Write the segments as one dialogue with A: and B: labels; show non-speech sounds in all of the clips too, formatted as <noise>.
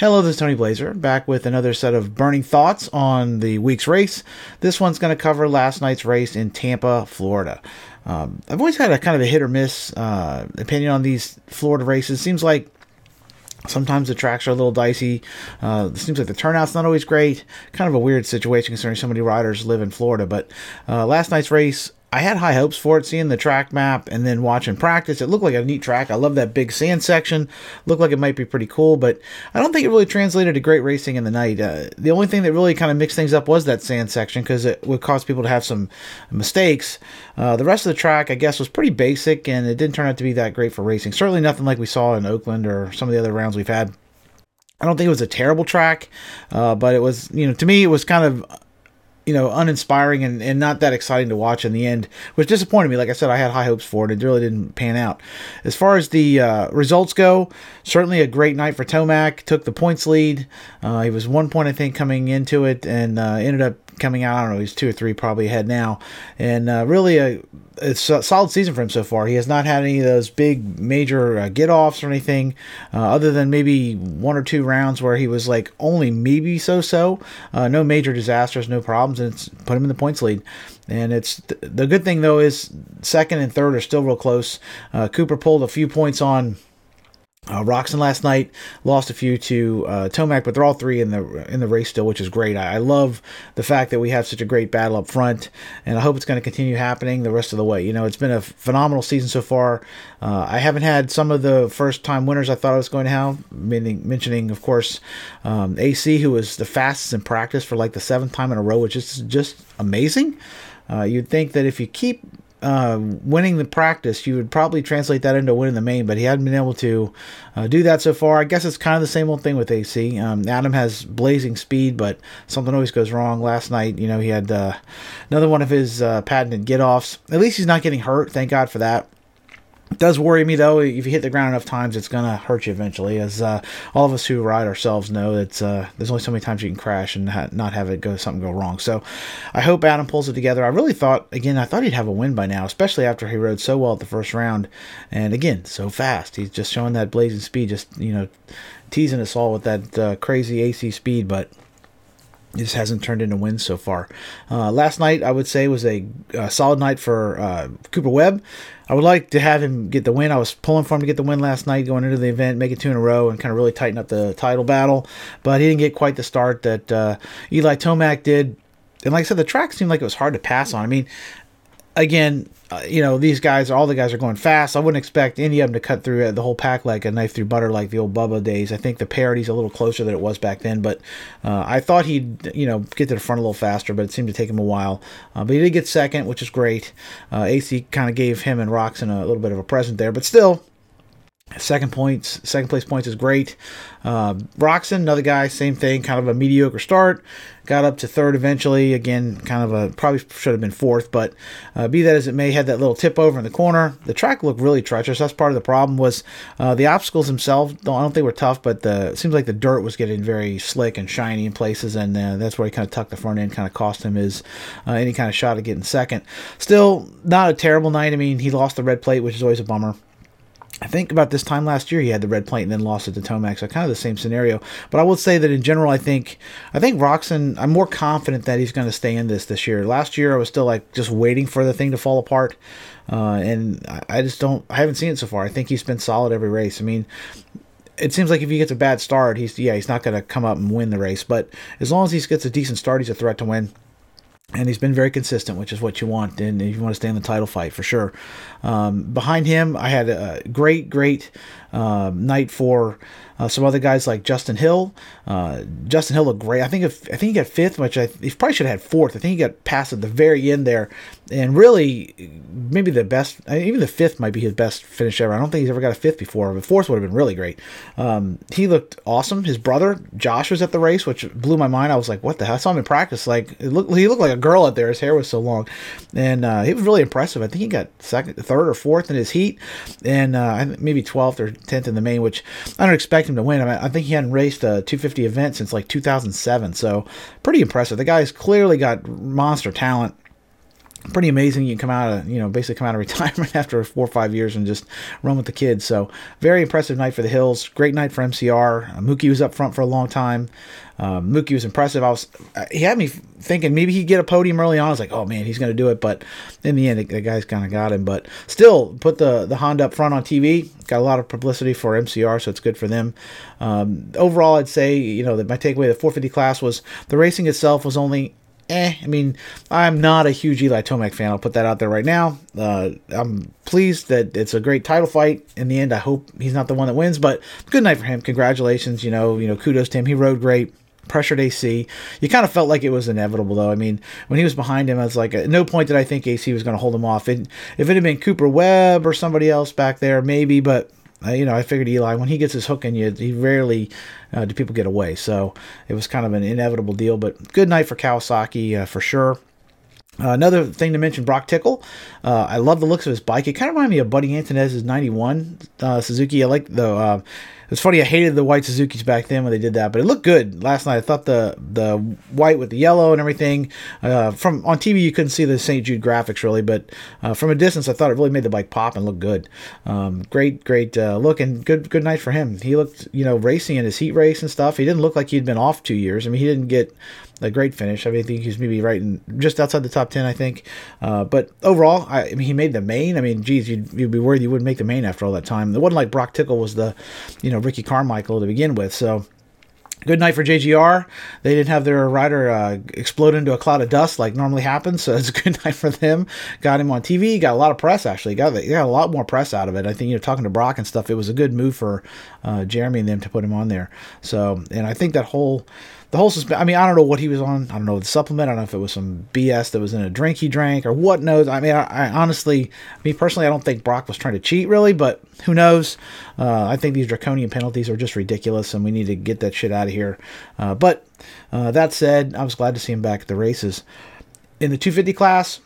A: Hello, this is Tony Blazier, back with another set of burning thoughts on the week's race. This one's going to cover last night's race in Tampa, Florida. Um, I've always had a kind of a hit or miss uh, opinion on these Florida races. Seems like Sometimes the tracks are a little dicey. Uh, seems like the turnout's not always great. Kind of a weird situation considering so many riders live in Florida. But uh, last night's race, I had high hopes for it, seeing the track map and then watching practice. It looked like a neat track. I love that big sand section. Looked like it might be pretty cool, but I don't think it really translated to great racing in the night. Uh, the only thing that really kind of mixed things up was that sand section because it would cause people to have some mistakes. Uh, the rest of the track, I guess, was pretty basic and it didn't turn out to be that great for racing. Certainly nothing like we saw in Oakland or some of the other rounds we've had. I don't think it was a terrible track, uh, but it was, you know, to me, it was kind of you know, uninspiring and, and not that exciting to watch in the end, which disappointed me. Like I said, I had high hopes for it. It really didn't pan out. As far as the uh, results go, certainly a great night for Tomac. Took the points lead. Uh, he was one point, I think, coming into it and uh, ended up coming out. I don't know, he's two or three probably ahead now. And uh, really a it's a solid season for him so far. He has not had any of those big major uh, get offs or anything, uh, other than maybe one or two rounds where he was like only maybe so so. Uh, no major disasters, no problems, and it's put him in the points lead. And it's th- the good thing though is second and third are still real close. Uh, Cooper pulled a few points on uh, Roczen last night lost a few to uh, Tomac, but they're all three in the in the race still, which is great. I, I, love the fact that we have such a great battle up front, and I hope it's going to continue happening the rest of the way. You know, it's been a phenomenal season so far. Uh, I haven't had some of the first time winners I thought I was going to have, meaning, mentioning of course um, AC, who was the fastest in practice for like the seventh time in a row, which is just amazing. Uh, you'd think that if you keep uh, winning the practice, you would probably translate that into winning the main, but he hadn't been able to uh, do that so far. I guess it's kind of the same old thing with AC. Um, Adam has blazing speed, but something always goes wrong. Last night, you know, he had uh, another one of his uh, patented get offs. At least he's not getting hurt. Thank God for that. It does worry me though. If you hit the ground enough times, it's gonna hurt you eventually. As uh, all of us who ride ourselves know, that uh, there's only so many times you can crash and ha- not have it go something go wrong. So, I hope Adam pulls it together. I really thought, again, I thought he'd have a win by now, especially after he rode so well at the first round, and again, so fast. He's just showing that blazing speed, just you know, teasing us all with that uh, crazy AC speed, but just hasn't turned into wins so far. Uh, last night, I would say, was a, a solid night for uh, Cooper Webb. I would like to have him get the win. I was pulling for him to get the win last night, going into the event, make it two in a row, and kind of really tighten up the title battle. But he didn't get quite the start that uh, Eli Tomac did. And like I said, the track seemed like it was hard to pass on. I mean, again, uh, you know, these guys, all the guys are going fast. I wouldn't expect any of them to cut through the whole pack like a knife through butter like the old Bubba days. I think the parity's a little closer than it was back then, but uh, I thought he'd, you know, get to the front a little faster, but it seemed to take him a while. Uh, but he did get second, which is great. Uh, AC kind of gave him and Roczen a little bit of a present there, but still, Second points, second place points is great. Uh, Roczen, another guy, same thing, kind of a mediocre start. Got up to third eventually. Again, kind of a probably should have been fourth, but uh, be that as it may, had that little tip over in the corner. The track looked really treacherous. That's part of the problem. Was uh, the obstacles themselves? I don't think were tough, but the it seems like the dirt was getting very slick and shiny in places, and uh, that's where he kind of tucked the front end, kind of cost him his uh, any kind of shot at getting second. Still, not a terrible night. I mean, he lost the red plate, which is always a bummer. I think about this time last year he had the red plate and then lost it to Tomac, so kind of the same scenario. But I will say that in general, I think I think Roczen. I'm more confident that he's going to stay in this this year. Last year I was still like just waiting for the thing to fall apart, uh, and I just don't. I haven't seen it so far. I think he's been solid every race. I mean, it seems like if he gets a bad start, he's yeah he's not going to come up and win the race. But as long as he gets a decent start, he's a threat to win and he's been very consistent, which is what you want, and if you want to stay in the title fight for sure. Um, behind him, I had a great, great uh, night for uh, some other guys like Justin Hill. Uh, Justin Hill looked great. I think if I think he got fifth, which I he probably should have had fourth. I think he got past at the very end there, and really maybe the best. Even the fifth might be his best finish ever. I don't think he's ever got a fifth before. But fourth would have been really great. Um, he looked awesome. His brother Josh was at the race, which blew my mind. I was like, what the hell? I saw him in practice. Like looked, he looked like a girl out there. His hair was so long, and uh, he was really impressive. I think he got second, third, or fourth in his heat, and uh, maybe twelfth or tenth in the main, which I don't expect him to win. I, mean, I think he hadn't raced a 250 event since like 2007, so pretty impressive. The guy's clearly got monster talent. Pretty amazing. You can come out of, you know, basically come out of <laughs> retirement after four or five years and just run with the kids. So very impressive night for the Hills. Great night for MCR. Uh, Mookie was up front for a long time. Um, Mookie was impressive. I was, uh, he had me thinking maybe he'd get a podium early on. I was like, oh man, he's going to do it. But in the end, the, the guy's kind of got him. But still, put the the Honda up front on TV. Got a lot of publicity for MCR, so it's good for them. Um, overall, I'd say, you know, that my takeaway the 450 class was the racing itself was only eh. I mean, I'm not a huge Eli Tomac fan. I'll put that out there right now. Uh, I'm pleased that it's a great title fight. In the end, I hope he's not the one that wins, but good night for him. Congratulations. You know, you know, kudos to him. He rode great. Pressured AC. You kind of felt like it was inevitable, though. I mean, when he was behind him, I was like, at no point did I think AC was going to hold him off. It, if it had been Cooper Webb or somebody else back there, maybe, but you know, I figured Eli, when he gets his hook in you, he rarely uh, do people get away. So it was kind of an inevitable deal. But good night for Kawasaki uh, for sure. Uh, another thing to mention, Broc Tickle. Uh, I love the looks of his bike. It kind of reminded me of Buddy Antunez's 91 uh, Suzuki. I like the uh, it's funny. I hated the white Suzuki's back then when they did that, but it looked good last night. I thought the the white with the yellow and everything uh, from on TV you couldn't see the St. Jude graphics really, but uh, from a distance I thought it really made the bike pop and look good. Um, great, great look and good good night for him. He looked you know racing in his heat race and stuff. He didn't look like he'd been off two years. I mean he didn't get a great finish. I mean, I think he's maybe right in just outside the top ten. I think, uh, but overall, I, I, mean, he made the main. I mean, geez, you'd, you'd be worried you wouldn't make the main after all that time. It wasn't like Broc Tickle was the, you know, Ricky Carmichael to begin with. So good night for JGR. They didn't have their rider uh, explode into a cloud of dust like normally happens, so it's a good <laughs> night for them. Got him on TV. Got a lot of press actually. Got got a lot more press out of it. I think you know talking to Broc and stuff. It was a good move for uh, Jeremy and them to put him on there. So and I think that whole the whole suspension. I mean, I don't know what he was on. I don't know the supplement. I don't know if it was some BS that was in a drink he drank or what knows. I mean, I, I honestly, me personally, I don't think Broc was trying to cheat really, but who knows? Uh, I think these draconian penalties are just ridiculous, and we need to get that shit out of here. Uh, but uh, that said, I was glad to see him back at the races. In the 250 class,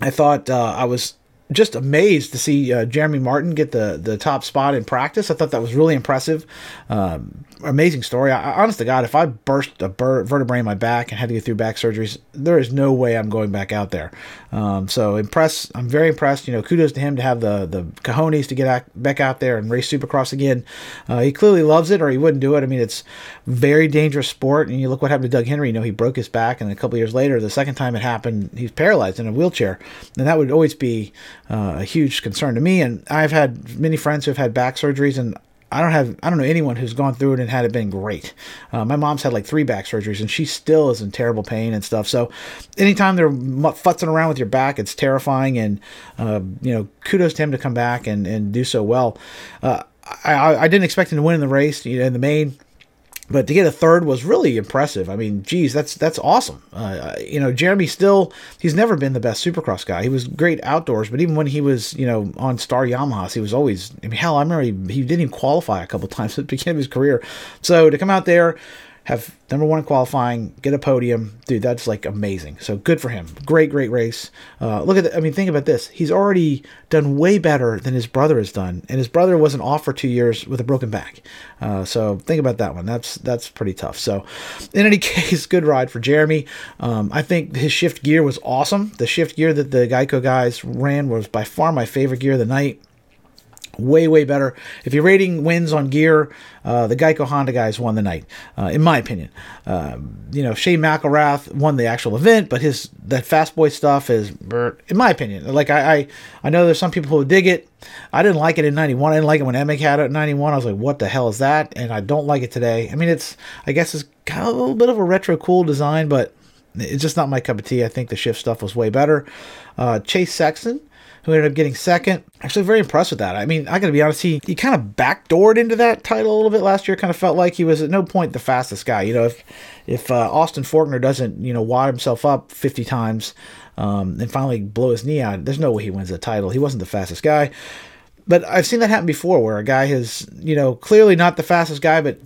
A: I thought uh, I was just amazed to see uh, Jeremy Martin get the the top spot in practice. I thought that was really impressive. Um, amazing story. I, honest to God, if I burst a bur- vertebrae in my back and had to get through back surgeries, there is no way I'm going back out there. Um, so impressed. I'm very impressed. You know, kudos to him to have the the cojones to get back out there and race Supercross again. Uh, he clearly loves it, or he wouldn't do it. I mean, it's very dangerous sport. And you look what happened to Doug Henry. You know, he broke his back, and a couple years later, the second time it happened, he's paralyzed in a wheelchair, and that would always be uh, a huge concern to me. And I've had many friends who have had back surgeries, and I don't have I don't know anyone who's gone through it and had it been great. Uh, my mom's had like three back surgeries and she still is in terrible pain and stuff. So anytime they're futzing around with your back, it's terrifying. And uh, you know, kudos to him to come back and and do so well. Uh, I, I didn't expect him to win in the race you know, in the main but to get a third was really impressive. I mean, geez, that's that's awesome. Uh, you know, Jeremy still he's never been the best Supercross guy. He was great outdoors, but even when he was you know on Star Yamahas, he was always. I mean, hell, I remember he, he didn't even qualify a couple <laughs> times at the beginning of his career. So to come out there, have number one in qualifying, get a podium, dude. That's like amazing. So good for him. Great, great race. Uh, look at, the, I mean, think about this. He's already done way better than his brother has done, and his brother wasn't off for two years with a broken back. Uh, so think about that one. That's that's pretty tough. So, in any <laughs> case, good ride for Jeremy. Um, I think his shift gear was awesome. The shift gear that the Geico guys ran was by far my favorite gear of the night way way better. If you're rating wins on gear, uh, the Geico Honda guys won the night, uh, in my opinion. Um, you know, Shane McElrath won the actual event, but his that Fast Boy stuff is, in my opinion, like I, I I know there's some people who dig it. I didn't like it in '91. I didn't like it when Emig had it in '91. I was like, what the hell is that? And I don't like it today. I mean, it's I guess it's kind of a little bit of a retro cool design, but it's just not my cup of tea. I think the shift stuff was way better. Uh, Chase Sexton who ended up getting second. Actually, very impressed with that. I mean, I got to be honest, he, he kind of backdoored into that title a little bit last year. Kind of felt like he was at no point the fastest guy. You know, if if uh, Austin Forkner doesn't, you know, wire himself up 50 times um, and finally blow his knee out, there's no way he wins the title. He wasn't the fastest guy. But I've seen that happen before where a guy has, you know, clearly not the fastest guy, but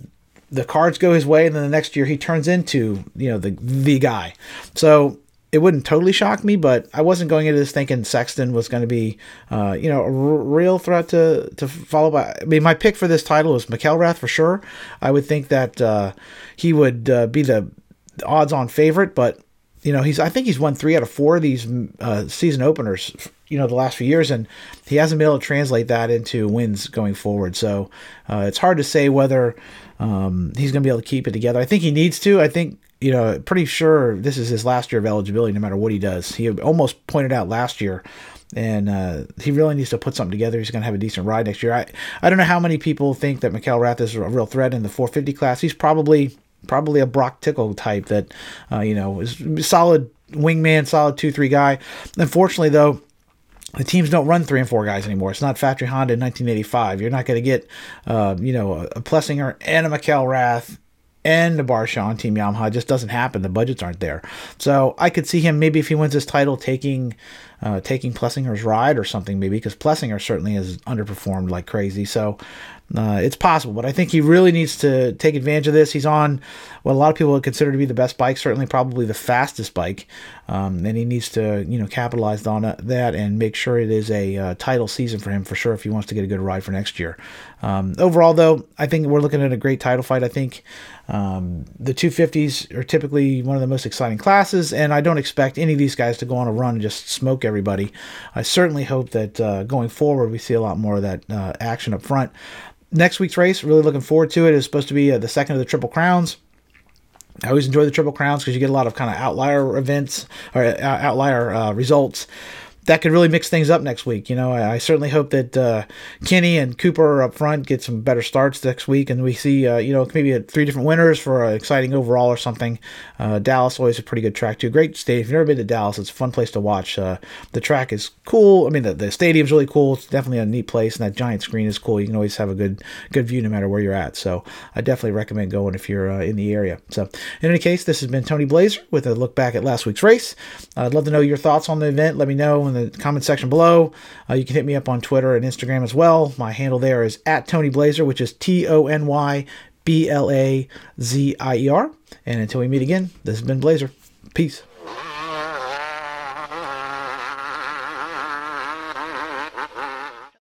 A: the cards go his way, and then the next year he turns into, you know, the the guy. So it wouldn't totally shock me, but I wasn't going into this thinking Sexton was going to be, uh, you know, a r- real threat to to follow by. I mean, my pick for this title was McElrath for sure. I would think that uh, he would uh, be the odds-on favorite, but you know, he's I think he's won three out of four of these uh, season openers. You know, the last few years, and he hasn't been able to translate that into wins going forward. So uh, it's hard to say whether um, he's going to be able to keep it together. I think he needs to. I think you know, pretty sure this is his last year of eligibility, no matter what he does. He almost pointed out last year and uh, he really needs to put something together. He's going to have a decent ride next year. I, I don't know how many people think that McElrath is a real threat in the 450 class. He's probably probably a Broc Tickle type that uh, you know is solid wingman, solid two three guy. Unfortunately, though. The teams don't run three and four guys anymore. It's not Factory Honda in 1985. You're not going to get, uh, you know, a Plessinger and a McElrath and the Barcia on Team Yamaha. Just doesn't happen. The budgets aren't there. So I could see him maybe if he wins this title taking uh, taking Plessinger's ride or something maybe because Plessinger certainly has underperformed like crazy. So uh, it's possible, but I think he really needs to take advantage of this. He's on what a lot of people would consider to be the best bike, certainly probably the fastest bike, um, and he needs to you know capitalize on that and make sure it is a uh, title season for him for sure if he wants to get a good ride for next year. Um, overall, though, I think we're looking at a great title fight. I think um, the 250s are typically one of the most exciting classes, and I don't expect any of these guys to go on a run and just smoke everybody. I certainly hope that uh, going forward we see a lot more of that uh, action up front next week's race, really looking forward to it. Is supposed to be uh, the second of the Triple Crowns. I always enjoy the Triple Crowns because you get a lot of kind of outlier events or uh, outlier uh, results that could really mix things up next week. You know, I, I certainly hope that uh, Kenny and Cooper up front get some better starts next week, and we see, uh, you know, maybe three different winners for an exciting overall or something. Uh, Dallas always a pretty good track too. Great stadium. If you've never been to Dallas, it's a fun place to watch. Uh, the track is cool. I mean, the, the stadium's really cool. It's definitely a neat place, and that giant screen is cool. You can always have a good good view no matter where you're at. So I definitely recommend going if you're uh, in the area. So in any case, this has been Tony Blazier with a look back at last week's race. I'd love to know your thoughts on the event. Let me know in the comment section below. Uh, you can hit me up on Twitter and Instagram as well. My handle there is at Tony Blazier, which is T O N Y B L A Z I E R. And until we meet again, this has been Blazier. Peace.